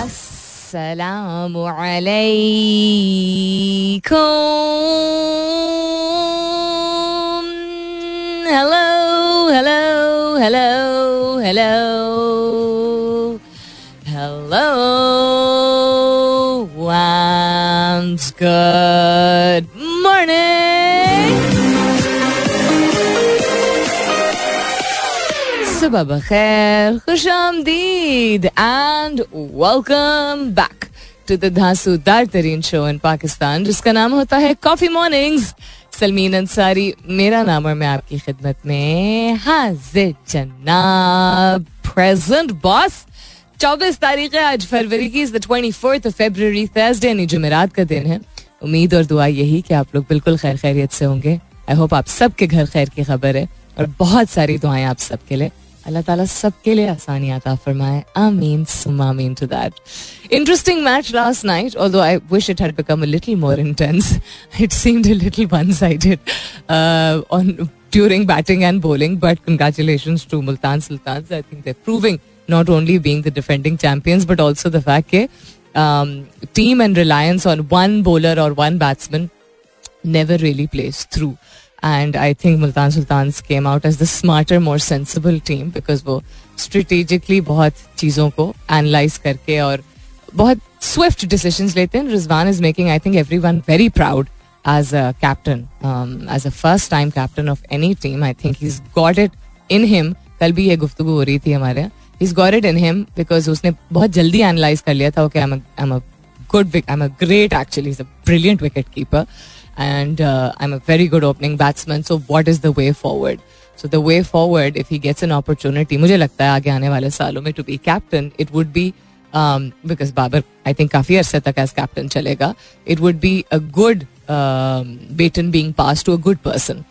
Assalamu alaikum. Hello, hello, hello, hello. Hello. And good सुबह बखैर खुश आमदीद and welcome back to the धांसूदार तरीन शो इन पाकिस्तान जिसका नाम होता है कॉफ़ी मॉर्निंग्स सलमीन अंसारी, मेरा नाम और मैं आपकी खिदमत में हाजिर जनाब प्रेजेंट बॉस चौबीस तारीख है, आज फरवरी की ट्वेंटी फोर्थ फेब्रवरी थर्सडे यानी जुमेरात का दिन है। उम्मीद और दुआ यही कि आप लोग बिल्कुल खैर खैरियत से होंगे। आई होप आप सबके घर खैर की खबर है, और बहुत सारी दुआएँ आप सबके लिए। अल्लाह ताला सबके लिए आसानी आता फरमाए। आमीन सुमामीन to that interesting match last night although I wish it had become a little more intense it seemed a little one sided on during batting and bowling but congratulations to Multan Sultan I think they proving not only being the defending champions but also the fact के team and reliance on one bowler or one batsman never really plays through and I think Multan Sultan came out as the smarter more sensible team because वो strategically बहुत चीज़ों को analyse करके और बहुत Swift decision लेते हैं। Rizwan is making I think everyone very proud as a captain as a first time captain of any team I think is got it in him कल भी ये गुफ्तु हो रही थी हमारे। यहाँ is got it in him because उसने बहुत जल्दी एनालाइज कर लिया था okay I am a good I am a great actually is a brilliant wicket keeper and uh, I'm a very good opening batsman. So what is the way forward? So the way forward, if he gets an opportunity, मुझे लगता है आगे आने वाले सालों में to be captain, it would be um, because Babar I think काफी अरसे तक as captain चलेगा. It would be a good um, baton being passed to a good person.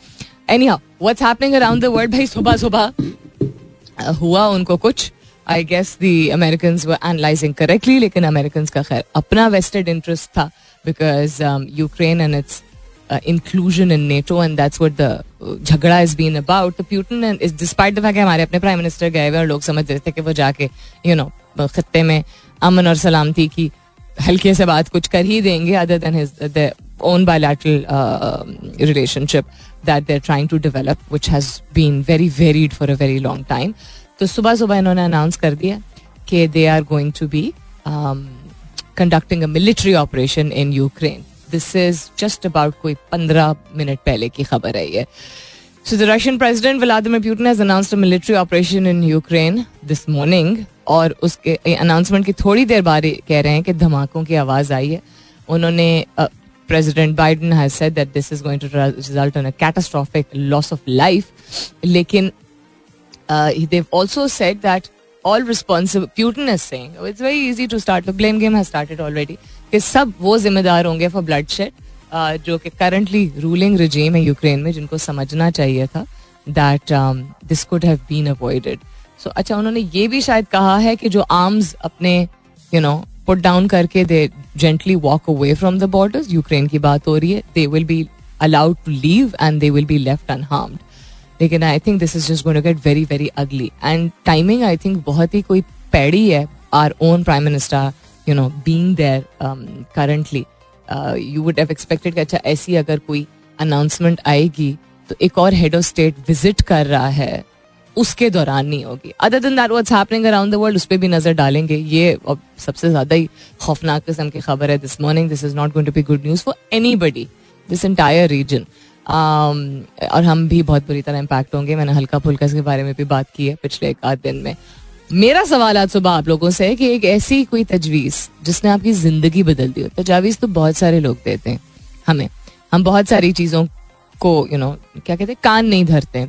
Anyhow, what's happening around the world? भाई सुबह सुबह uh, हुआ उनको कुछ I guess the American analysing correctly लेकिन अमेरिकन का खैर अपना वेस्टेड इंटरेस्ट था because Ukraine and its uh, inclusion in NATO and that's what the uh, झगड़ा has been about the Putin and is despite the fact कि हमारे अपने prime minister गए हुए और लोग समझ रहे थे कि वो जाके यू नो खत्ते में अमन और सलामती की हल्के से बात कुछ कर ही देंगे other than his own bilateral uh, relationship that they're trying to develop, which has been very varied for a very long time. तो सुबह सुबह इन्होंने अनाउंस कर दिया कि they are going to be conducting a military operation in Ukraine this is just about कोई पंद्रह minute पहले की खबर है ये। So the Russian president Vladimir Putin has announced military operation in Ukraine this morning और उसके अनाउंसमेंट की थोड़ी देर बाद कह रहे हैं कि धमाकों की आवाज़ आई है। उन्होंने president Biden has catastrophic loss of life लेकिन they've also said that all responsible Putin is saying it's very easy to start blame game has started already कि सब वो जिम्मेदार होंगे फॉर ब्लड शेड जो कि करंटली रूलिंग रिजीम है Ukraine में, जिनको समझना चाहिए था that this could have been avoided so अच्छा उन्होंने ये भी शायद कहा है कि जो आर्म्स अपने यू नो पुट डाउन करके they gently walk away from the borders Ukraine की बात हो रही है they will be allowed to leave and they will be left unharmed लेकिन I think this is just going to get very very ugly and timing I think बहुत ही कोई पैड़ी है our own prime minister you know being there currently you would have expected कि अच्छा ऐसी अगर कोई अनाउंसमेंट आएगी तो एक और हेड ऑफ़ स्टेट विज़िट कर रहा है, उसके दौरान नहीं होगी। Other than that what's happening around the world उस पर भी नज़र डालेंगे। ये अब सबसे ज़्यादा ही खौफनाक किस्म की खबर है this morning this is not going to be good news for anybody this entire region और हम भी बहुत बुरी तरह इम्पैक्ट होंगे। मैंने हल्का फुल्का इसके बारे में भी बात की है पिछले एक आध दिन में। मेरा सवाल आज सुबह आप लोगों से है कि एक ऐसी कोई तजवीज जिसने आपकी ज़िंदगी बदल दी हो। तजावीज तो बहुत सारे लोग देते हैं हमें। हम बहुत सारी चीज़ों को यू you नो know, क्या कहते हैं कान नहीं धरते।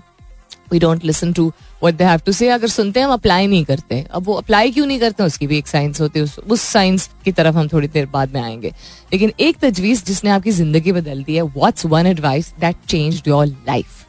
We don't listen to what they have to say अगर सुनते हैं हम अप्लाई नहीं करते। अब वो अप्लाई क्यों नहीं करते उसकी भी एक साइंस होती है। उस, उस साइंस की तरफ़ हम थोड़ी देर बाद में आएँगे। लेकिन एक तजवीज जिसने आपकी ज़िंदगी बदल दी है what's one advice that change your life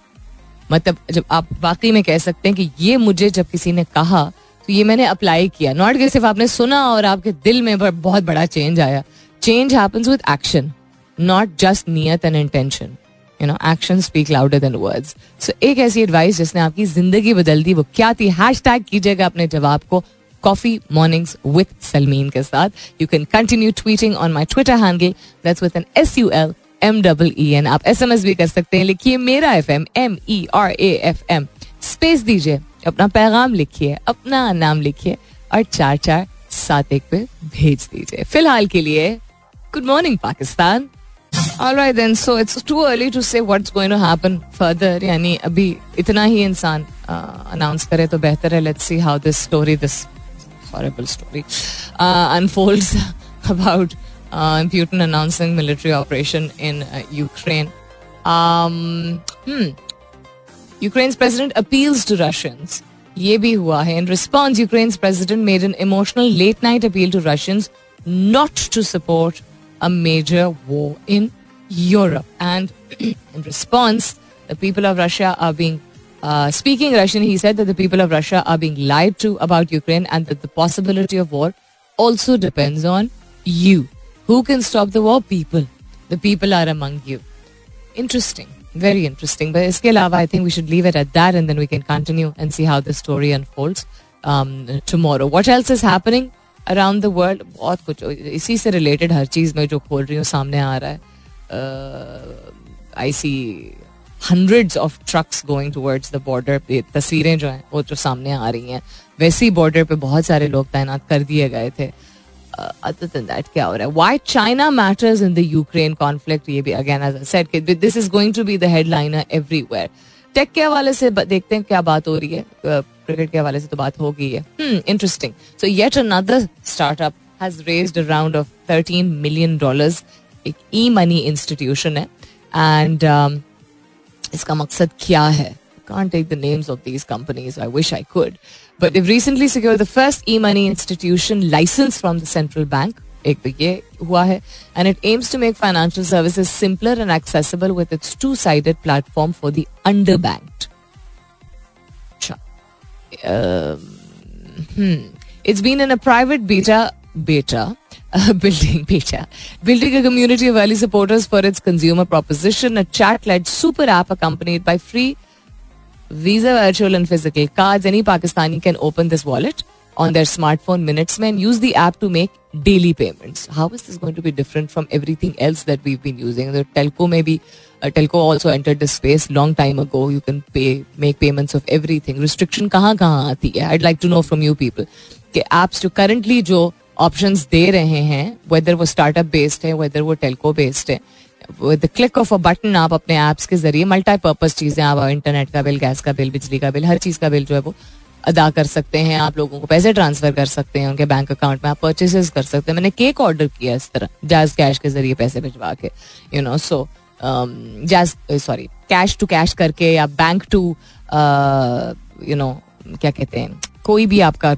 मतलब जब आप वाकई में कह सकते हैं कि ये मुझे जब किसी ने कहा तो ये मैंने अप्लाई किया। नॉट कि सिर्फ़ आपने सुना और आपके दिल में बहुत बड़ा चेंज आया। Change happens with action not just नियत and intention you know action speak louder than words so एक ऐसी एडवाइस जिसने आपकी ज़िंदगी बदल दी, वो क्या थी? हैश टैग कीजिएगा अपने जवाब को कॉफ़ी मॉर्निंग्स विथ सलमीन के साथ। You can continue tweeting on my Twitter handle that's with an S U L M double E N आप एस एम एस भी कर सकते हैं। लिखिए मेरा F M M E R A F M space दीजिए। अपना पैगाम लिखिए अपना नाम लिखिए और चार चार सात एक पे भेज दीजिए फ़िलहाल के लिए good morning Pakistan All right then, so it's too early to say what's going to happen further. यानी अभी इतना ही इंसान अनाउंस करे तो बेहतर है let's see how this story this horrible story uh, unfolds about uh, Putin announcing military operation in uh, Ukraine. Um, hmm. Ukraine's president appeals to Russians. ये भी हुआ है. In response, Ukraine's president made an emotional late night appeal to Russians not to support a major war in Europe. And in response, the people of Russia are being uh, speaking Russian, he said that the people of Russia are being lied to about Ukraine and that the possibility of war also depends on you. Who can stop the war? People. The people are among you. Interesting. Very interesting but इसके अलावा I think we should leave it at and then we can continue and see how the story unfolds tomorrow what else is happening around the world बहुत कुछ। इसी से related हर चीज़ में जो खोल रही हूँ, सामने आ रहा है। I see hundreds of trucks going towards the border पे। तस्वीरें जो हैं, वो जो सामने आ रही हैं। वैसे ही बॉर्डर पर बहुत सारे लोग तैनात कर दिए गए थे। Other than that क्या हो रहा है why China matters in the Ukraine conflict ये भी again, as I said this is going to be the headliner everywhere. Tech के हवाले से देखते हैं क्या बात हो रही है क्रिकेट के हवाले से तो बात हो गई है interesting so yet another startup has raised a round of 13 million dollars एक ई मनी इंस्टीट्यूशन है एंड इसका मकसद क्या है can't take the names of these companies. I wish I could. But they've recently secured the first e-money institution license from the central bank. एक तो ये हुआ है and it aims to make financial services simpler and accessible with its two-sided platform for the underbanked. Um, hmm. It's been in a private beta beta uh, building beta building a community of early supporters for its consumer proposition a chat-led super app accompanied by free Visa virtual and physical cards. Any Pakistani can open this wallet on their smartphone minutes and use the app to make daily payments. How is this going to be different from everything else that we've been using? The telco maybe uh, telco also entered this space long time ago. You can pay make payments of everything. Restriction कहाँ कहाँ आती है? I'd like to know from you people कि apps जो currently जो options दे रहे हैं whether वो startup based है whether वो telco based है with click of a button आप अपने ऐप्स के ज़रिए मल्टीपर्पज चीज़ें आप इंटरनेट का बिल गैस का बिल बिजली का बिल हर चीज़ का बिल जो है वो अदा कर सकते हैं। आप लोगों को पैसे ट्रांसफ़र कर सकते हैं, उनके बैंक अकाउंट में आप परचेसेस कर सकते हैं। मैंने केक ऑर्डर किया इस तरह जैज कैश के ज़रिए पैसे भिजवा के you know so Jazz sorry cash to cash करके या बैंक टू यू नो क्या कहते हैं, कोई भी आपका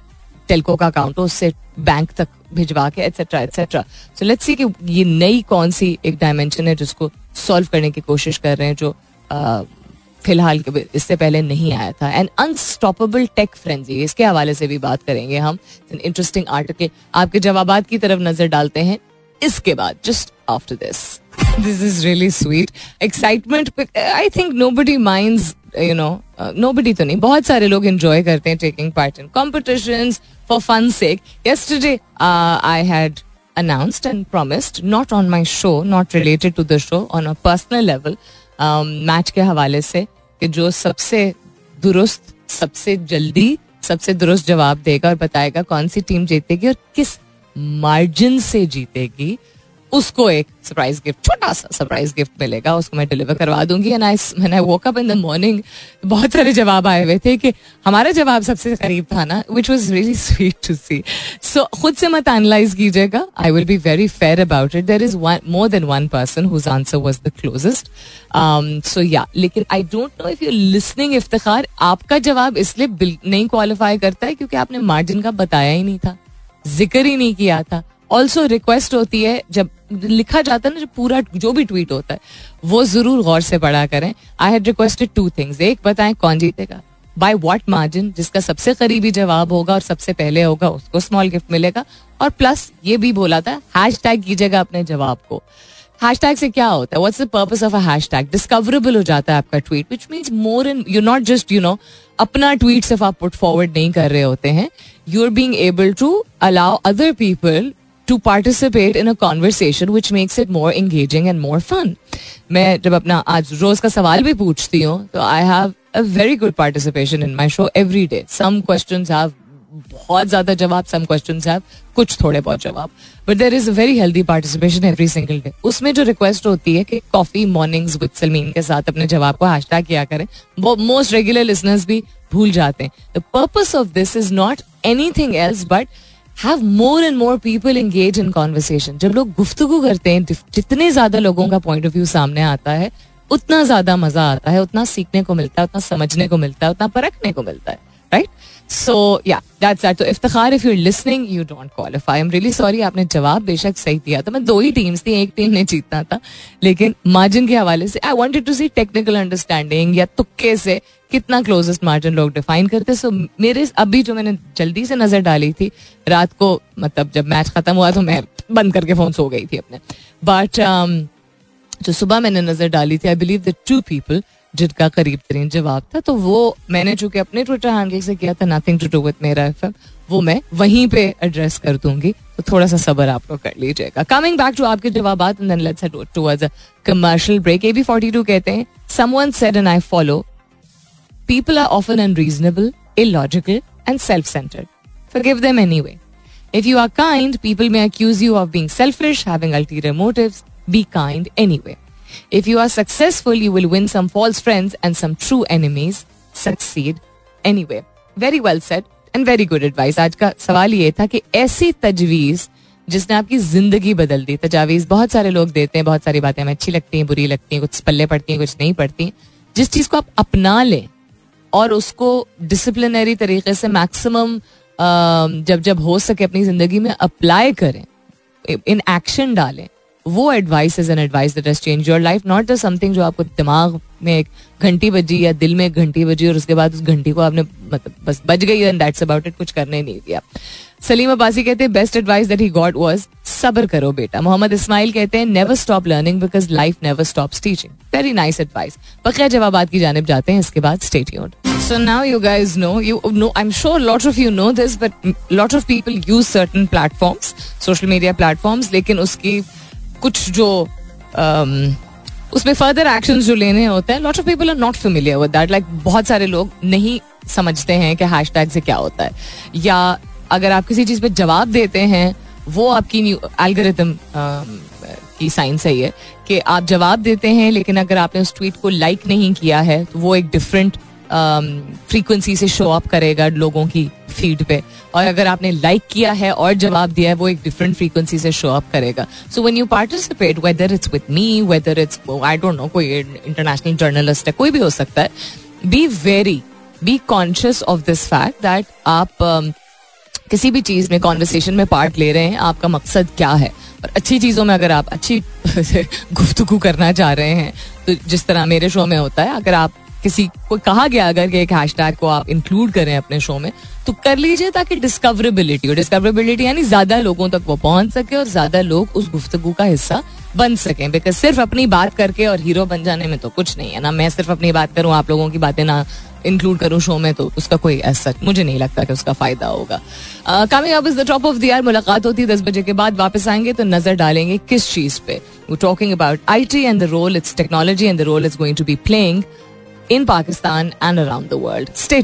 टेलको का अकाउंट हो, उससे बैंक तक भिजवा के etcetera etcetera so let's see कि ये नई कौन सी एक डायमेंशन है जिसको सॉल्व करने की कोशिश कर रहे हैं जो फ़िलहाल इससे पहले नहीं आया था. एंड अनस्टॉपेबल टेक फ्रेंजी इसके हवाले से भी बात करेंगे हम. इंटरेस्टिंग आर्टिकल आपके जवाब की तरफ़ नज़र डालते हैं. इसके बाद just after this this is really sweet excitement I think nobody mind you know nobody तो नहीं बहुत सारे लोग एंजॉय करते हैं taking part in competition for fun sake yesterday uh, I had announced and promised, not on my show, not related to the show, on a personal level, match के हवाले से कि जो सबसे दुरुस्त सबसे जल्दी सबसे दुरुस्त जवाब देगा और बताएगा कौन सी टीम जीतेगी और किस मार्जिन से जीतेगी। उसको एक सरप्राइज़ गिफ्ट छोटा सा सरप्राइज़ गिफ्ट मिलेगा, उसको मैं डिलीवर करवा दूँगी। एंड आई मैंने woke up in the morning बहुत सारे जवाब आए हुए थे कि हमारा जवाब सबसे करीब था ना which was really sweet to see so खुद से मत एनालाइज कीजिएगा। I will be very fair about it there is more than one person whose answer was the closest so या लेकिन I don't know if you listening इफ्तार आपका जवाब इसलिए नहीं क्वालिफाई करता है क्योंकि आपने मार्जिन का बताया ही नहीं था, ज़िक्र ही नहीं किया था। ऑल्सो रिक्वेस्ट होती है जब लिखा जाता है ना जो पूरा, जो भी ट्वीट होता है, वो ज़रूर गौर से पढ़ा करें। I had requested two things एक, बताएँ कौन जीतेगा? बाय व्हाट मार्जिन जिसका सबसे करीबी जवाब होगा और सबसे पहले होगा, उसको स्मॉल गिफ्ट मिलेगा। और प्लस ये भी बोला था हैश टैग कीजिएगा अपने जवाब को। हैश टैग से क्या होता है? What's the purpose of a hashtag discoverable हो जाता है आपका tweet which means more in you not just you know अपना ट्वीट सिर्फ़ आप पुट फॉरवर्ड नहीं कर रहे होते हैं। You are being able to allow other people to participate in a conversation which makes it more engaging and more fun मैं जब अपना आज रोज का सवाल भी पूछती हूँ तो I have a very good participation in my show every day some question have बहुत ज़्यादा जवाब सम क्वेश्चन हैव कुछ थोड़े बहुत जवाब. But there is a very healthy participation every single day उसमें जो रिक्वेस्ट होती है कि कॉफ़ी मॉर्निंग्स विद सलमीन के साथ अपने जवाब को हैशटैग किया करें, वो मोस्ट रेगुलर लिसनर्स भी भूल जाते हैं. The purpose of this is not anything else but have more and more people engage in conversation जब लोग गुफ्तगु करते हैं जितने ज़्यादा लोगों का पॉइंट ऑफ़ व्यू सामने आता है, उतना ज़्यादा मज़ा आता है, उतना सीखने को मिलता है, उतना समझने को मिलता है, उतना परखने को मिलता है। राइट सो या दैट्स दैट तो इफ्तार if you listening you don't qualify I am really sorry आपने जवाब बेशक सही दिया था। मैं दो ही टीम्स थी एक टीम ने जीतना था। लेकिन मार्जिन के हवाले से I wanted to see technical understanding या तुक्के से कितना क्लोजेस्ट मार्जिन लोग डिफाइन करते। सो so, मेरे अभी जो मैंने जल्दी से नज़र डाली थी रात को मतलब जब मैच खत्म हुआ तो मैं बंद करके फ़ोन सो गई थी अपने। बट um, जो सुबह मैंने नज़र डाली थी I believe the two people जिनका करीब तरीन जवाब था तो वो मैंने चूँकि अपने ट्विटर हैंडल से किया था nothing to do with Mera FM वो मैं वहीं पे एड्रेस कर दूँगी तो थोड़ा सा सबर आप लोग कर लीजिएगा कमिंग बैक टू आपके जवाब commercial break A B forty two कहते हैं someone said and I follow people are often unreasonable illogical and self-centered. Forgive them anyway. If you are kind, people may accuse you of being selfish, having ulterior motives. Be kind anyway. If you are successful, you will win some false friends and some true enemies. Succeed anyway. Very well said and very good advice. आज का सवाल ये था कि ऐसी तजवीज जिसने आपकी ज़िंदगी बदल दी तजावीज बहुत सारे लोग देते हैं बहुत सारी बातें हमें अच्छी लगती हैं बुरी लगती हैं कुछ पल्ले पड़ती हैं कुछ नहीं पड़ती जिस चीज़ को आप अपना लें और उसको डिसिप्लिनरी तरीके से मैक्सिमम जब जब हो सके अपनी ज़िंदगी में अप्लाई करें इन एक्शन डालें वो advice is an advice that has change your life not the something जो आपको दिमाग में एक घंटी बजी या दिल में एक घंटी बजी और उसके बाद उस घंटी को आपने मतलब बस बज गई एंड दैट्स अबाउट इट कुछ करने नहीं दिया। सलीम अब्बासी कहते हैं best advice that he got was सबर करो बेटा। मोहम्मद इस्माइल कहते हैं never stop learning because life never stops teaching very nice advice बकिया जवाब की जानब जाते हैं इसके बाद stay tuned So now you you know, I'm sure a lot of you know this, but a lot of people use certain platforms, social media platforms, लेकिन उसकी कुछ जो उसमें फर्दर एक्शन जो लेने होते हैं lot of people are not familiar with that like बहुत सारे लोग नहीं समझते हैं कि हैश से क्या होता है. या अगर आप किसी चीज़ पे जवाब देते हैं, वो आपकी न्यू एल्गोरिथम की साइन सही है कि आप जवाब देते हैं, लेकिन अगर आपने उस ट्वीट को लाइक नहीं किया है तो वो एक डिफरेंट फ्रीक्वेंसी से शो अप करेगा लोगों की फ़ीड पे। और अगर आपने लाइक किया है और जवाब दिया है वो एक डिफरेंट फ्रीक्वेंसी से शो अप करेगा। So when you participate whether it's with me whether it's I don't know कोई इंटरनेशनल जर्नलिस्ट है कोई भी हो सकता है be very be conscious of this fact that आप um, किसी भी चीज़ में कॉन्वर्सेशन में पार्ट ले रहे हैं आपका मकसद क्या है? और अच्छी चीज़ों में अगर आप अच्छी गुफ्तगु करना चाह रहे हैं तो जिस तरह मेरे शो में होता है अगर आप किसी को कहा गया अगर कि एक हैशटैग को आप इंक्लूड करें अपने शो में तो कर लीजिए ताकि डिस्कवरेबिलिटी हो। डिस्कवरेबिलिटी यानी ज़्यादा लोगों तक वो पहुँच सके और ज़्यादा लोग उस गुफ्तगु का हिस्सा बन सकें। बिकॉज़ सिर्फ़ अपनी बात करके और हीरो बन जाने में तो कुछ नहीं है ना। मैं सिर्फ़ अपनी बात करूँ, आप लोगों की बातें ना इंक्लूड करूँ शो में तो उसका कोई ऐसा मुझे नहीं लगता कि उसका फ़ायदा होगा। Coming up is the top of the मुलाकात होती है दस बजे के बाद। वापस आएँगे तो नज़र डालेंगे किस चीज़ पे। वो talking about I T and the role its technology and the role is going to be playing in Pakistan and around the world stay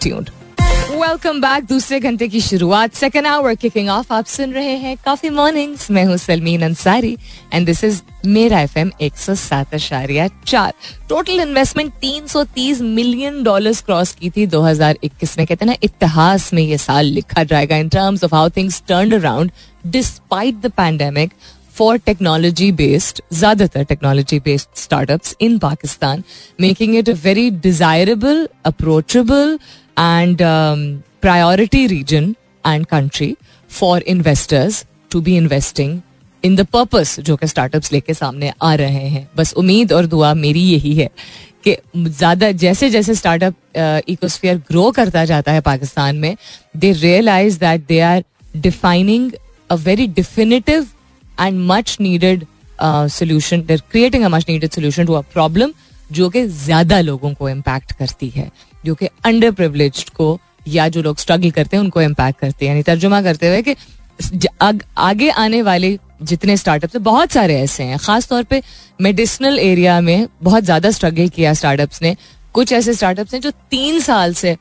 welcome back दूसरे घंटे की शुरुआत. सेकेंड आवर किकिंग ऑफ़ आप सुन रहे हैं काफ़ी मॉर्निंग्स मैं हूँ Salmeen Ansari and this is Mera FM M एक सौ सात अशारिया चार. टोटल इन्वेस्टमेंट तीन सौ तीस मिलियन डॉलर क्रॉस की थी दो हज़ार इक्कीस में. कहते ना, इतिहास में ये साल लिखा जाएगा in terms of how things turn around despite the pandemic for technology based ज़्यादातर technology based startups in Pakistan making it a very desirable approachable and priority region and country for investors to be investing in the purpose जो कि startups लेके सामने आ रहे हैं। बस उम्मीद और दुआ मेरी यही है कि ज़्यादा जैसे जैसे स्टार्टअप इकोस्फियर ग्रो करता जाता है पाकिस्तान में they realise that they are defining a very definitive and much needed solution there creating a much needed solution to a problem जो कि ज़्यादा लोगों को इम्पैक्ट करती है जो कि अंडर प्रिवलेज को या जो लोग स्ट्रगल करते हैं उनको इम्पैक्ट करती है। यानी तर्जुमा करते हुए कि आग, आने वाले जितने स्टार्टअप्स हैं बहुत सारे ऐसे हैं। खास तौर पे मेडिसिनल एरिया में बहुत ज़्यादा स्ट्रगल किया स्टार्टअप्स ने। कुछ ऐसे स्टार्टअप्स हैं जो तीन साल से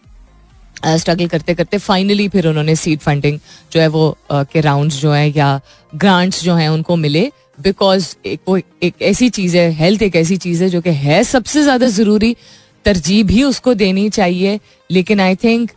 स्ट्रगल करते करते फाइनली फिर उन्होंने सीड फंडिंग जो है वो के राउंड्स जो है या ग्रांट्स जो हैं उनको मिले बिकॉज़ एक वो एक ऐसी चीज़ है हेल्थ एक ऐसी चीज़ है जो कि है सबसे ज़्यादा ज़रूरी तरजीह भी उसको देनी चाहिए। लेकिन आई थिंक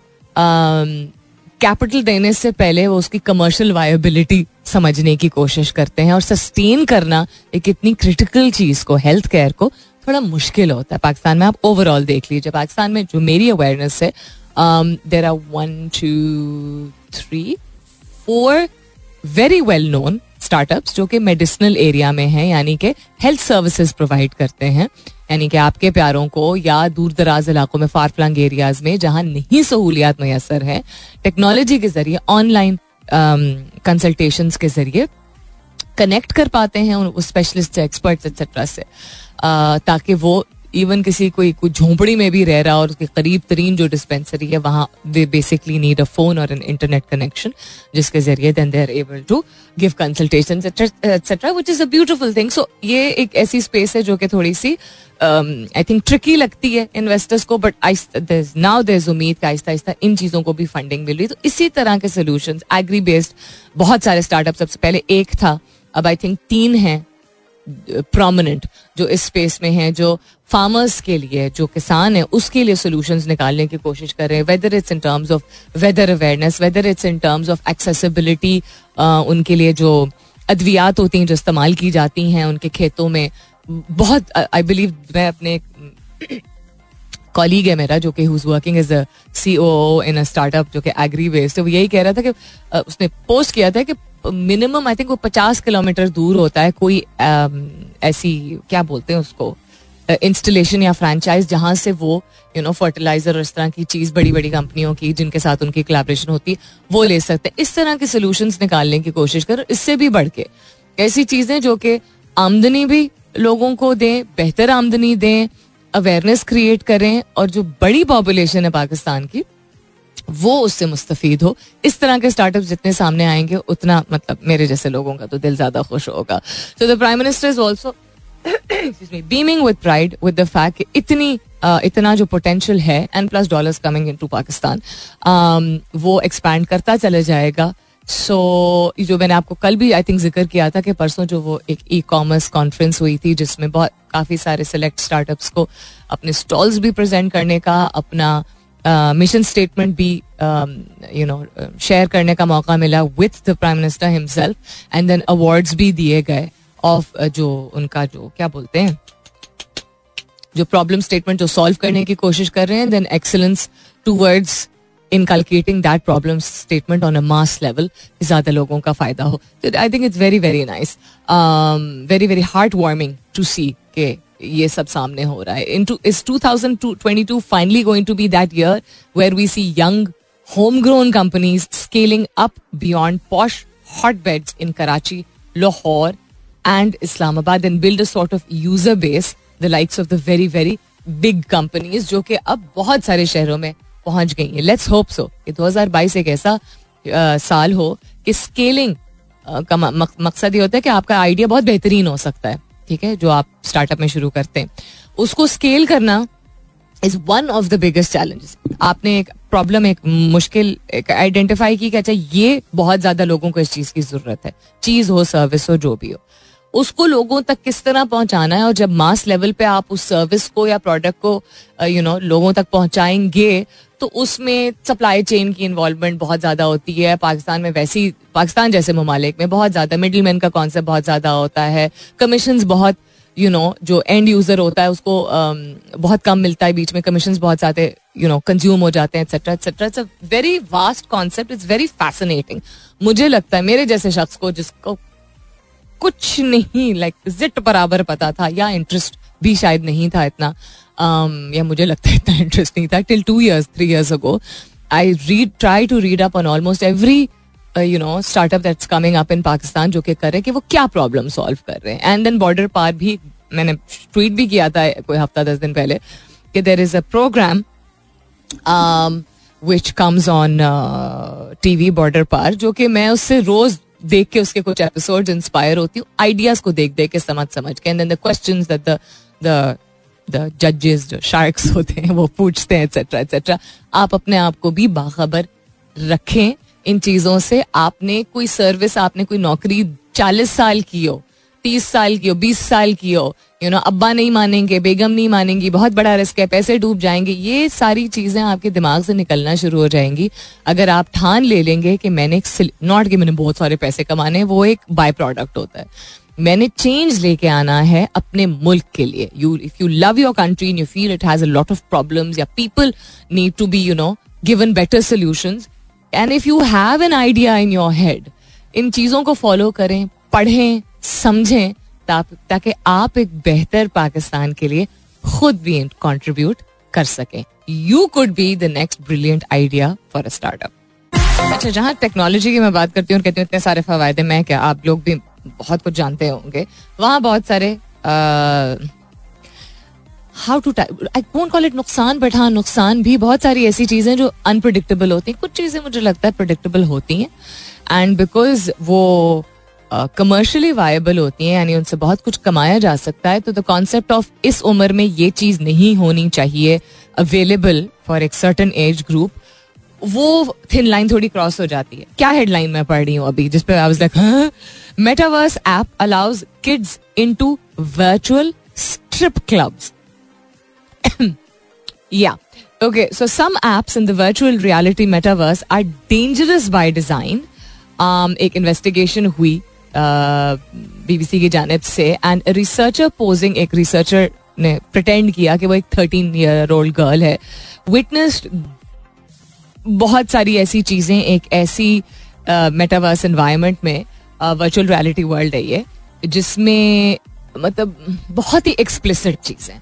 कैपिटल देने से पहले वो उसकी कमर्शियल वायबिलिटी समझने की कोशिश करते हैं और सस्टेन करना एक इतनी क्रिटिकल चीज़ को हेल्थ केयर को थोड़ा मुश्किल होता है। पाकिस्तान में आप ओवरऑल देख लीजिए। पाकिस्तान में जो मेरी अवेयरनेस है there are one two three four very well known startups जो कि मेडिसिनल एरिया में हैं यानी कि हेल्थ सर्विसेज़ प्रोवाइड करते हैं। यानी कि आपके प्यारों को या दूर दराज इलाकों में फार फ्लंग एरियाज़ में जहाँ नहीं सहूलियात मैसर है टेक्नोलॉजी के ज़रिए ऑनलाइन कंसल्टेशन um, के ज़रिए कनेक्ट कर पाते हैं उन स्पेशलिस्ट एक्सपर्ट्स एक्सेट्रा से। ताकि वो इवन किसी कोई कुछ झोंपड़ी में भी रह रहा और उसके करीब तरीन जो डिस्पेंसरी है, वहाँ they basically need a phone और एन इंटरनेट कनेक्शन जिसके ज़रिए then they are able to give consultation etcetera which is a beautiful thing so ये एक ऐसी स्पेस है जो कि थोड़ी सी आई थिंक ट्रिकी लगती है इन्वेस्टर्स को बट नाउ देर उम्मीद का आहिस्ता आहिस्ता इन चीज़ों को भी फंडिंग मिल रही तो इसी तरह के सोल्यूशन एग्री बेस्ड बहुत सारे स्टार्टअप सबसे पहले एक था, अब आई थिंक तीन हैं प्रोमिनेंट जो इस स्पेस में है, जो फार्मर्स के लिए, जो किसान है, उसके लिए सोल्यूशन निकालने की कोशिश कर रहे हैं। Whether it's in terms of whether awareness whether it's in terms of accessibility उनके लिए जो अद्वियात होती हैं, जो इस्तेमाल की जाती हैं उनके खेतों में, बहुत आई बिलीव मैं अपने कॉलीग है मेरा, जो कि who's working as a C O in a startup जो कि एग्री बेस्ड तो वो यही कह रहा था कि उसने पोस्ट किया था कि मिनिमम आई थिंक वो पचास किलोमीटर दूर होता है, कोई ऐसी, क्या बोलते हैं उसको? इंस्टॉलेशन या फ्रेंचाइज जहाँ से वो यू नो फर्टिलाइज़र और इस तरह की चीज़ बड़ी बड़ी कंपनियों की, जिनके साथ उनकी कोलेब्रेशन होती, वो ले सकते हैं। इस तरह के सोल्यूशन निकालने की कोशिश करो, इससे भी बढ़ के। ऐसी चीज़ें जो कि आमदनी भी लोगों को दें, बेहतर आमदनी दें अवेयरनेस क्रिएट करें, और जो बड़ी पॉपुलेशन है पाकिस्तान की, वो उससे मुस्तफ़ हो। इस तरह के स्टार्टअप जितने सामने आएँगे, उतना मतलब मेरे जैसे लोगों का तो दिल ज़्यादा खुश होगा। So the prime minister is also beaming with pride with the fact इतनी uh, इतना जो पोटेंशियल है and plus dollars coming in to Pakistan वो एक्सपैंड करता चला जाएगा। सो so, जो मैंने आपको कल भी आई थिंक ज़िक्र किया था कि परसों जो वो एक ई कॉमर्स कॉन्फ्रेंस हुई थी जिसमें बहुत काफ़ी सारे सिलेक्ट स्टार्टअप्स को अपने स्टॉल्स भी प्रेजेंट करने का अपना मिशन uh, स्टेटमेंट भी यू नो शेयर करने का मौका मिला with the prime minister himself and then awards भी दिए गए। ऑफ़ uh, जो उनका जो क्या बोलते हैं? जो प्रॉब्लम स्टेटमेंट जो सॉल्व करने की कोशिश कर रहे हैं then excellence towards inculcating that problem statement on a mass level ज़्यादा लोगों का फ़ायदा हो। तो I think it's very very nice very very heart warming to see के ये सब सामने हो रहा है। Into is 2022 finally going to be that year where we see young home grown companies scaling up beyond posh hotbeds in Karachi Lahore, and Islamabad and build a sort of user base, the likes of the very, very big जो कि अब बहुत सारे शहरों में पहुँच गई है लेट्स होप सो कि 2022 एक ऐसा साल हो कि स्केलिंग का मकसद ये होता है कि आपका आइडिया बहुत बेहतरीन हो सकता है ठीक है जो आप स्टार्टअप में शुरू करते हैं उसको स्केल करना is one of the biggest challenges आपने एक प्रॉब्लम एक मुश्किल एक आइडेंटिफाई की कि अच्छा ये बहुत ज़्यादा लोगों को इस चीज़ की ज़रूरत है चीज़ हो सर्विस हो जो भी हो उसको लोगों तक किस तरह पहुंचाना है और जब मास लेवल पे आप उस सर्विस को या प्रोडक्ट को यू नो लोगों तक पहुंचाएँगे तो उसमें सप्लाई चेन की इन्वॉल्वमेंट बहुत ज़्यादा होती है। पाकिस्तान में वैसी पाकिस्तान जैसे ममालिक में बहुत ज़्यादा मिडिल मैन का कॉन्सेप्ट बहुत ज़्यादा होता है। कमीशन बहुत यू you नो know, जो एंड यूज़र होता है उसको um, बहुत कम मिलता है बीच में। कमीशन बहुत ज़्यादा यू नो कंज्यूम हो जाते हैं etcetera etcetera it's a very vast concept it's very fascinating मुझे लगता है मेरे जैसे शख्स को जिसको कुछ नहीं लाइक जिट बराबर पता था या इंटरेस्ट भी शायद नहीं था इतना। Um, या मुझे लगता है इतना इंटरेस्ट नहीं था till two years three years ago I read try to read up on almost every you know startup that's coming up in Pakistan जो कि कर रहे हैं कि वो क्या प्रॉब्लम सॉल्व कर रहे हैं। एंड देन बॉर्डर पार भी मैंने ट्वीट भी किया था कोई हफ़्ता दस दिन पहले कि there is a program which comes on T V border पार जो कि मैं उससे रोज देख के उसके कुछ एपिसोड इंस्पायर होती हूँ आइडियाज़ को देख देख के समझ समझ के एंड द क्वेश्चन जजेस जो शार्क्स होते हैं, वो पूछते हैं एक्सेट्रा एक्सेट्रा आप अपने आप को भी बाखबर रखें इन चीज़ों से। आपने कोई सर्विस आपने कोई नौकरी चालीस साल की हो तीस साल की हो, बीस साल की हो यू नो अब्बा नहीं मानेंगे, बेगम नहीं मानेंगी, बहुत बड़ा रिस्क है, पैसे डूब जाएँगे, ये सारी चीज़ें आपके दिमाग से निकलना शुरू हो जाएँगी। अगर आप ठान ले लेंगे कि मैंने नॉट कि मैंने बहुत सारे पैसे कमाने वो एक बाय प्रोडक्ट होता है। मैंने चेंज लेके आना है अपने मुल्क के लिए। You if you love your country you feel it has a lot of problems या people need to be you know given better solutions and if you have an idea in your head इन चीज़ों को follow करें, पढ़ें समझें ताकि आप एक बेहतर पाकिस्तान के लिए खुद भी कंट्रीब्यूट कर सकें। You could be the next brilliant idea for a startup अच्छा जहाँ टेक्नोलॉजी की मैं बात करती हूँ कहती हूँ इतने सारे फवायदे मैं क्या, आप लोग भी बहुत कुछ जानते होंगे। वहाँ बहुत सारे how to I don't call it नुकसान बट हाँ नुकसान भी बहुत सारी ऐसी चीज़ें जो अनप्रडिक्टेबल होती हैं। कुछ चीज़ें मुझे लगता है प्रडिक्टेबल होती हैं। एंड बिकॉज़ वो कमर्शियली uh, वायबल होती हैं यानी उनसे बहुत कुछ कमाया जा सकता है तो द कॉन्सेप्ट ऑफ़ इस उम्र में ये चीज़ नहीं होनी चाहिए अवेलेबल फॉर एक सर्टन एज ग्रुप वो थिन लाइन थोड़ी क्रॉस हो जाती है। क्या हेडलाइन मैं पढ़ रही हूँ अभी जिसपे I was like metaverse app allows kids into virtual strip clubs okay so some apps in the virtual reality metaverse are dangerous by design. Um, एक इन्वेस्टिगेशन हुई बीबीसी uh, की जानब से. एंड रिसर्चर पोजिंग एक researcher ने pretend किया कि वो एक थर्टीन ईयर ओल्ड गर्ल है. विटनेस्ड बहुत सारी ऐसी चीज़ें एक ऐसी मेटावर्स एनवायरनमेंट में वर्चुअल रियलिटी वर्ल्ड है ये जिसमें मतलब बहुत ही एक्सप्लिसिट चीज़ें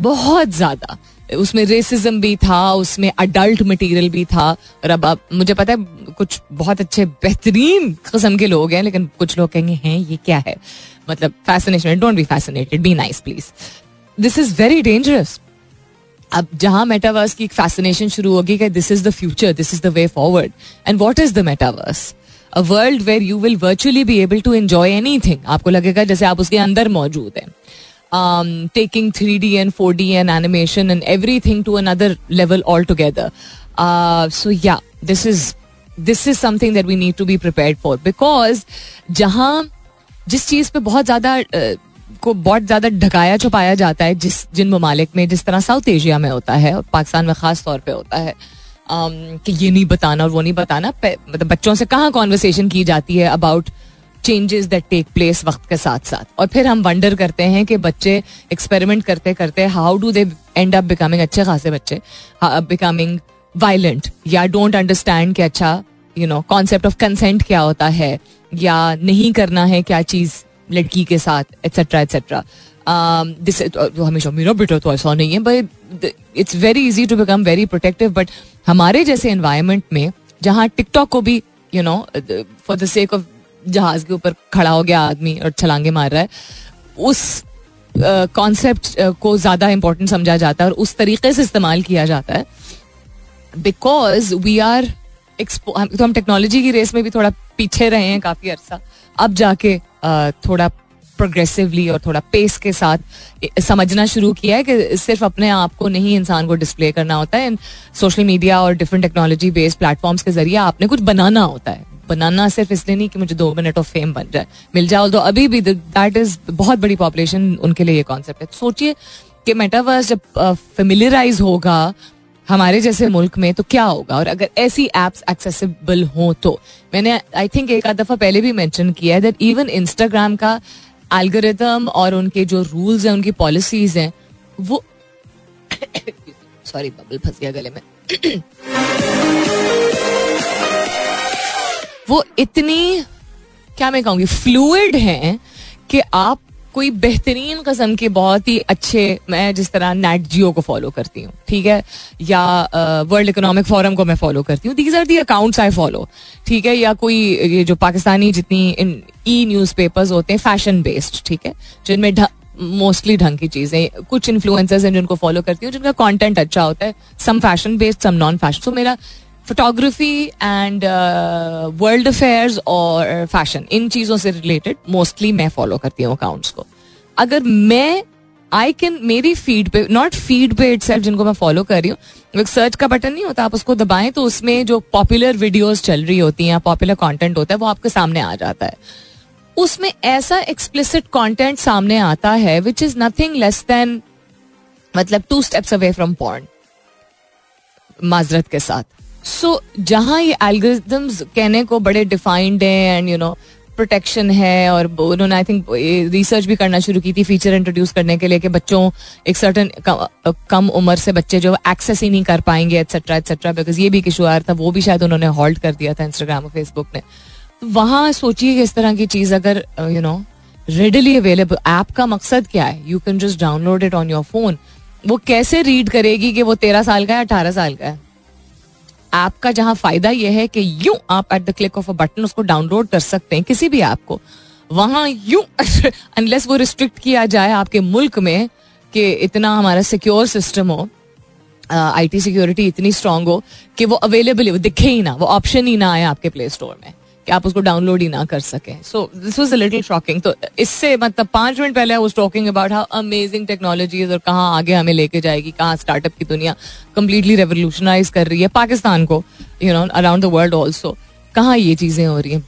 बहुत ज़्यादा. उसमें रेसिज्म भी था, उसमें अडल्ट मटेरियल भी था। और अब आप मुझे पता है, कुछ बहुत अच्छे, बेहतरीन कस्म के लोग हैं, लेकिन कुछ लोग कहेंगे, हैं, ये क्या है? मतलब fascination don't be fascinated be nice please this is very dangerous अब जहाँ मेटावर्स की फैसिनेशन शुरू होगी, कि this is the future this is the way forward and what is the metaverse a world where you will virtually be able to enjoy anything आपको लगेगा जैसे आप उसके अंदर मौजूद हैं। D and four D and animation and everything to another level all together so या this is this is something that we need to be prepare for because जहाँ जिस चीज़ पे बहुत ज़्यादा को बहुत ज़्यादा ढकाया छुपाया जाता है जिस जिन ममालिक में जिस तरह साउथ एशिया में होता है और पाकिस्तान में खास तौर पे होता है um, कि ये नहीं बताना और वो नहीं बताना मतलब बच्चों से कहाँ कॉन्वर्सेशन की जाती है about changes that take place वक्त के साथ साथ और फिर हम वंडर करते हैं कि बच्चे एक्सपेरिमेंट करते करते how do they end up becoming अच्छे खासे बच्चे? बिकमिंग वायलेंट या डोंट अंडरस्टैंड कि अच्छा you know concept of consent क्या होता है? या नहीं करना है क्या चीज़ लड़की के साथ एट्सेट्रा एट्सेट्रा दिस हमेशा मेरा बेटा तो ऐसा नहीं है but it's very easy to become very protective but हमारे जैसे एनवायरमेंट में, जहाँ टिकटॉक को भी you know for the sake of जहाज़ के ऊपर खड़ा हो गया आदमी और छलांगे मार रहा है उस कॉन्सेप्ट uh, uh, को ज़्यादा इंपॉर्टेंट समझा जाता है और उस तरीके से इस्तेमाल किया जाता है। बिकॉज़ वी आर तो हम टेक्नोलॉजी की रेस में भी थोड़ा पीछे रहे हैं काफ़ी अरसा। अब जाके uh, थोड़ा प्रोग्रेसिवली और थोड़ा पेस के साथ समझना शुरू किया है कि सिर्फ़ अपने आप को नहीं इंसान को डिस्प्ले करना होता है। सोशल मीडिया और डिफरेंट टेक्नोलॉजी बेस्ड प्लेटफॉर्म्स के ज़रिए आपने कुछ बनाना होता है। बनाना सिर्फ़ इसलिए नहीं कि मुझे दो मिनट ऑफ़ फेम बन जाए। मिल जाओ तो अभी भी दैट इज़ बहुत बड़ी पॉपुलेशन उनके लिए ये कॉन्सेप्ट है। सोचिए कि मेटावर्स जब फेमिलियराइज होगा हमारे जैसे मुल्क में तो क्या होगा? और अगर ऐसी एप्स एक्सेसिबल हो तो। मैंने आई थिंक एक आध दफ़ा पहले भी मेंशन किया है दैट इवन इंस्टाग्राम का एल्गोरिथम और उनके जो रूल्स हैं, उनकी पॉलिसीज़ हैं, वो सॉरी बबल फंस गया गले में। वो इतनी, क्या मैं कहूँगी फ्लूड है कि आप कोई बेहतरीन कस्म के बहुत ही अच्छे, मैं जिस तरह नेट जियो को फॉलो करती हूँ, ठीक है? या वर्ल्ड इकोनॉमिक फोरम को मैं फॉलो करती हूँ। These are the accounts I follow ठीक है? या कोई, ये जो पाकिस्तानी जितनी ई न्यूज़ पेपर्स होते हैं फ़ैशन बेस्ड ठीक है? जिनमें मोस्टली ढंग की चीज़ें, कुछ इन्फ्लुएंसर्स हैं जिनको फॉलो करती हूँ, जिनका कंटेंट अच्छा होता है। Some fashion based some non fashion so मेरा फोटोग्राफी एंड वर्ल्ड अफेयर्स और फ़ैशन इन चीज़ों से रिलेटेड मोस्टली मैं फॉलो करती हूँ अकाउंट्स को। अगर मैं आई कैन मेरी फ़ीड पे नॉट फ़ीड पे इट जिनको मैं फॉलो कर रही हूँ, एक सर्च का बटन नहीं होता, आप उसको दबाएँ तो उसमें जो पॉपुलर वीडियोस चल रही होती हैं पॉपुलर कंटेंट होता है, वो आपके सामने आ जाता है। उसमें ऐसा एक्सप्लिसिट कंटेंट सामने आता है which is nothing less than मतलब two steps away from porn माजरत के साथ। सो जहाँ ये एल्गोरिथम्स कहने को बड़े डिफाइंड हैं एंड यू नो प्रोटेक्शन है और उन्होंने आई थिंक रिसर्च भी करना शुरू की थी फीचर इंट्रोड्यूस करने के लिए कि बच्चों, एक सर्टन कम उम्र से बच्चे जो एक्सेस ही नहीं कर पाएँगे एटसेट्रा एटसेट्रा बिकॉज़ ये भी आ रहा था, वो भी शायद उन्होंने हॉल्ट कर दिया था इंस्टाग्राम और फेसबुक ने। तो वहाँ सोचिए कि इस तरह की चीज़ अगर you know readily available app का मकसद क्या है? You can just download it on your phone वो कैसे रीड करेगी कि वो तेरह साल का है, अठारह साल का है? ऐप का जहाँ फ़ायदा यह है कि यू आप at the click of a button उसको डाउनलोड कर सकते हैं किसी भी ऐप को। वहाँ यू अनलेस वो रिस्ट्रिक्ट किया जाए आपके मुल्क में कि इतना हमारा सिक्योर सिस्टम हो आई टी सिक्योरिटी इतनी स्ट्रांग हो कि वो अवेलेबल हो दिखे ही ना, वो ऑप्शन ही ना आए आपके प्ले स्टोर में। कि आप उसको डाउनलोड ही ना कर सके। So this was a little shocking तो इससे मतलब पाँच मिनट पहले I talking about how amazing technology और कहाँ आगे हमें लेके जाएगी, कहाँ स्टार्टअप की दुनिया कम्प्लीटली रेवोल्यूशनाइज कर रही है पाकिस्तान को you know around the world also कहाँ ये चीज़ें हो रही हैं?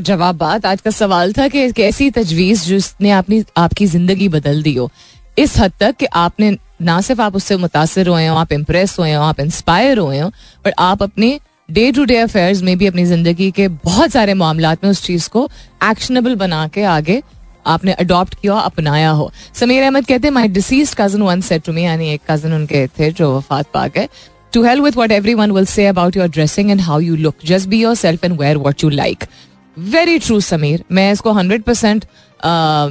जवाब बात आज का सवाल था कि एक ऐसी तजवीज जिसने अपनी आपकी ज़िंदगी बदल दी हो? इस हद तक कि आपने ना सिर्फ़ आप उससे मुतासर हुए हो, आप इम्प्रेस हुए हो, आप इंस्पायर हुए हो बट आप अपने डे टू डे अफेयर्स में भी अपनी ज़िंदगी के बहुत सारे मामला में उस चीज़ को एक्शनेबल बना के आगे आपने अडॉप्ट किया, अपनाया हो। समीर अहमद कहते हैं my deceased cousin once said to me यानी एक कज़न उनके थे जो वफात पा गए to help with what everyone will say about your dressing and how you look just be yourself and wear what you like very true Sameer. मैं इसको हंड्रेड परसेंट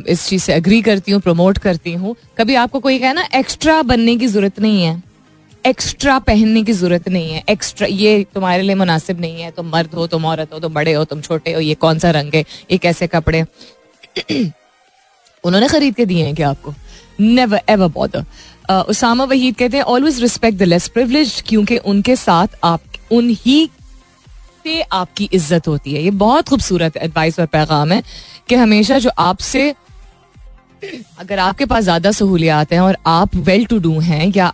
इस चीज़ से अग्री करती हूँ प्रमोट करती हूँ। कभी आपको कोई कहना एक्स्ट्रा बनने की ज़रूरत नहीं है। एक्स्ट्रा पहनने की ज़रूरत नहीं है। एक्स्ट्रा ये तुम्हारे लिए मुनासिब नहीं है। तुम मर्द हो, तुम औरत हो, तुम बड़े हो, तुम छोटे हो, ये कौन सा रंग है? ये कैसे कपड़े उन्होंने खरीद के दिए हैं क्या आपको? Never ever bother Usama Waheed कहते हैं always respect the less privilege क्योंकि उनके साथ आप, उन्हीं से आपकी इज़्ज़त होती है। ये बहुत खूबसूरत एडवाइस और पैगाम है कि हमेशा जो आपसे, अगर आपके पास ज़्यादा सहूलियात हैं और आप वेल टू डू हैं या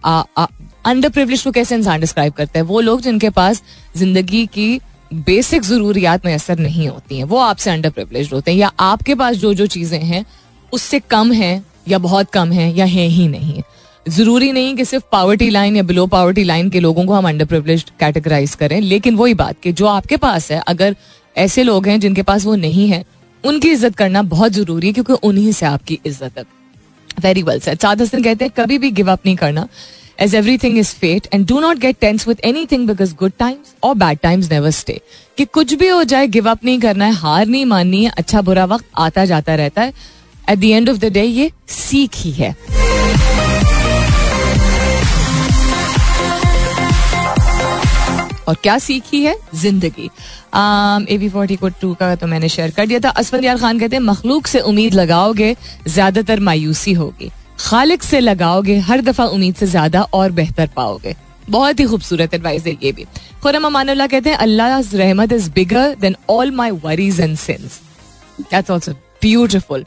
अंडर प्रिवलेज को कैसे इंसान डिस्क्राइब करते हैं? वो लोग जिनके पास ज़िंदगी की बेसिक जरूरियात मैसर नहीं होती हैं, वो आपसे अंडर प्रिवलेज होते हैं, या आपके पास जो जो चीज़ें हैं, उससे कम है, या बहुत कम है, या है ही नहीं। ज़रूरी नहीं कि सिर्फ़ पावर्टी लाइन या बिलो पावर्टी लाइन के लोगों को हम अंडर प्रिवलेज कैटेगराइज करें, लेकिन वही बात कि जो आपके पास है, अगर ऐसे लोग हैं जिनके पास वो नहीं है, उनकी इज़्ज़त करना बहुत ज़रूरी है, क्योंकि उन्हीं से आपकी इज़्ज़त है। Very well sir Saad Hasan कहते हैं, कभी भी गिव अप नहीं करना। As everything is fate, and do not get tense with anything because good times or bad times never stay. कि कुछ भी हो जाए गिव अप नहीं करना है, हार नहीं माननी है अच्छा बुरा वक्त आता जाता रहता है। At the end of the day ये सीख ही है। और क्या सीखी है ज़िंदगी। ए वी फोर्टी को टू का तो मैंने शेयर कर दिया था। असफल यार खान कहते हैं, मखलूक से उम्मीद लगाओगे, ज़्यादातर मायूसी होगी। खालिक से लगाओगे, हर दफ़ा उम्मीद से ज़्यादा और बेहतर पाओगे। बहुत ही खूबसूरत एडवाइस है ये भी। खुरम अमान कहते हैं अल्लाह रहमत is bigger than all my worries and since that's also beautiful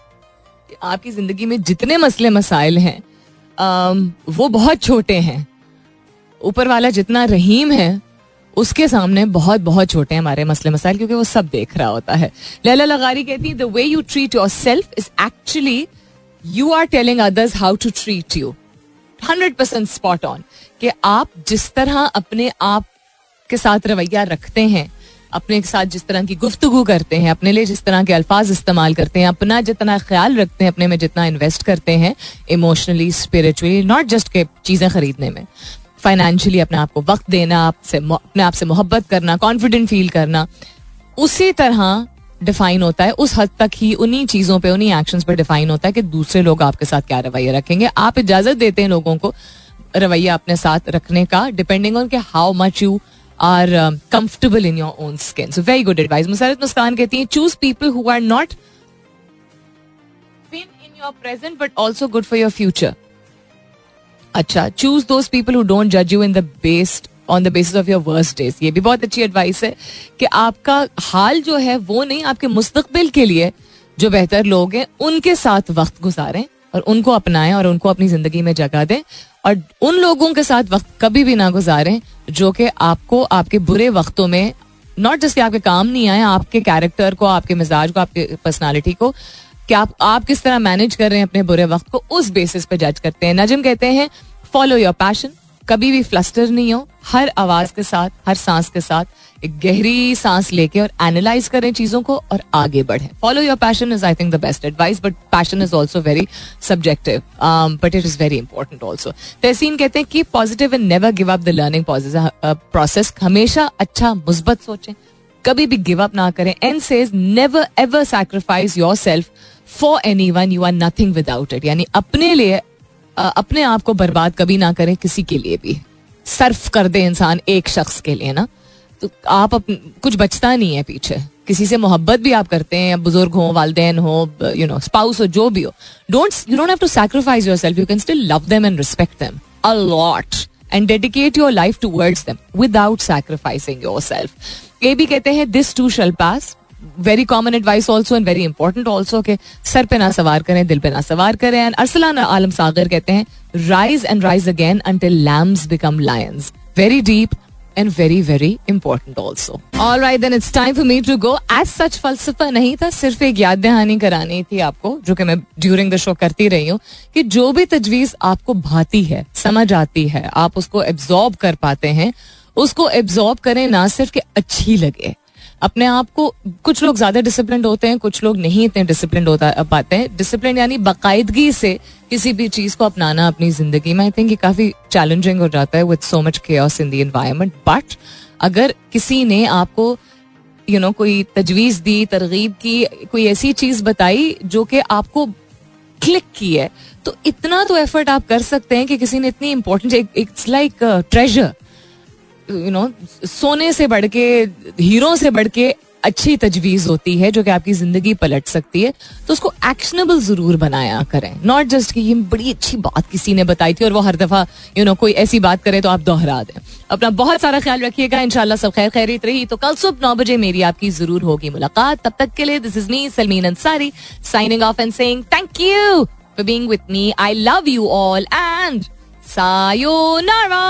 आपकी ज़िंदगी में जितने मसले मसाइल हैं वो बहुत छोटे हैं। ऊपर वाला जितना रहीम है, उसके सामने बहुत बहुत छोटे हैं हमारे मसले मसाइल, क्योंकि वो सब देख रहा होता है। लैला लगारी कहती है the way you treat yourself is actually you are telling others how to treat you hundred percent spot on कि आप जिस तरह अपने आप के साथ रवैया रखते हैं, अपने के साथ जिस तरह की गुफ्तगु करते हैं, अपने लिए जिस तरह के अल्फाज इस्तेमाल करते हैं, अपना जितना ख्याल रखते हैं, अपने में जितना इन्वेस्ट करते हैं इमोशनली स्पिरिचुअली नॉट जस्ट के चीज़ें खरीदने में. फाइनेंशियली अपने आप को वक्त देना, आपसे अपने आप से मोहब्बत करना कॉन्फिडेंट फील करना, उसी तरह डिफाइन होता है, उस हद तक ही उन्हीं चीज़ों पे, उन्हीं एक्शंस पे डिफाइन होता है कि दूसरे लोग आपके साथ क्या रवैया रखेंगे। आप इजाज़त देते हैं लोगों को रवैया अपने साथ रखने का डिपेंडिंग ऑन के how much you are comfortable in your own skin so very good advice Musarrat Muskan कहती है choose people who are not in your present but also good for your future अच्छा choose those people who don't जज you in the based on the basis of your worst days ये भी बहुत अच्छी advice है कि आपका हाल जो है, वो नहीं, आपके मुस्तबिल के लिए जो बेहतर लोग हैं, उनके साथ वक्त गुजारें और उनको अपनाएँ और उनको अपनी ज़िंदगी में जगह दें और उन लोगों के साथ वक्त कभी भी ना गुजारें जो कि आपको आपके बुरे वक्तों में नॉट जस्ट कि आपके काम नहीं आए, आपके कैरेक्टर को, आपके मिजाज को, आपके पर्सनालिटी को, कि आप आप किस तरह मैनेज कर रहे हैं अपने बुरे वक्त को, उस बेसिस पे जज करते हैं। नजम कहते हैं फॉलो योर पैशन कभी भी फ्लस्टर नहीं हो, हर आवाज़ के साथ, हर सांस के साथ एक गहरी सांस लेके और एनालाइज करें चीज़ों को और आगे बढ़ें। Follow your passion is I think the best advice but passion is also very subjective but it is very important also Tehseen कहते हैं कि positive and never give up the learning process हमेशा अच्छा मुस्बत सोचें। कभी भी गिव अप ना करें। And says never ever sacrifice yourself for anyone you are nothing without it यानी अपने लिए अपने आप को बर्बाद कभी ना करें किसी के लिए भी। सर्फ कर दे इंसान एक शख्स के लिए ना। तो आप अप, कुछ बचता नहीं है पीछे। किसी से मोहब्बत भी आप करते हैं बुज़ुर्ग हो वालदेन हो यू नो स्पाउस हो जो भी हो। Don't you don't have to sacrifice yourself you can still love them and respect them a lot and dedicate your life towards them without sacrificing yourself ये भी कहते हैं this too shall pass very common advice also and very important also के सर पे ना सवार करें, दिल पे ना सवार करें। एंड अरसलान आलम सागर कहते हैं rise and rise again until lambs become lions very deep and very very important also all right then it's time for me to go as such फलसफा नहीं था, सिर्फ़ एक याद दहानी करानी थी आपको, जो कि मैं ड्यूरिंग द शो करती रही हूँ, कि जो भी तजवीज आपको भाती है, समझ आती है, आप उसको एब्जॉर्ब कर पाते हैं, उसको एब्जॉर्ब करें ना सिर्फ़ कि अच्छी लगे। अपने आप को कुछ लोग ज़्यादा डिसिप्लिन होते हैं कुछ लोग नहीं इतने डिसिप्लिन होता पाते हैं। डिसिप्लिन यानी बाकायदगी से किसी भी चीज़ को अपनाना अपनी ज़िंदगी में। आई थिंक ये काफ़ी चैलेंजिंग हो जाता है with so much cares in the environment but अगर किसी ने आपको यू you नो know, कोई तजवीज दी तरगीब की कोई ऐसी चीज़ बताई जो कि आपको क्लिक की है तो इतना तो एफर्ट आप कर सकते हैं कि किसी ने इतनी important it's like treasure you know सोने से बढ़ के हीरो से बढ़ के अच्छी तजवीज होती है जो कि आपकी ज़िंदगी पलट सकती है तो उसको एक्शनेबल ज़रूर बनाया करें। नॉट जस्ट कि ये बड़ी अच्छी बात किसी ने बताई थी और वो हर दफ़ा यू नो कोई ऐसी बात करे तो आप दोहरा दें। अपना बहुत सारा ख्याल रखिएगा, इंशाल्लाह सब खैर खैरित रही। तो कल सुबह नौ बजे मेरी आपकी ज़रूर होगी मुलाकात। तब तक के लिए this is me Salmeen Ansari signing off and saying thank you for being with me I love you all and sayonara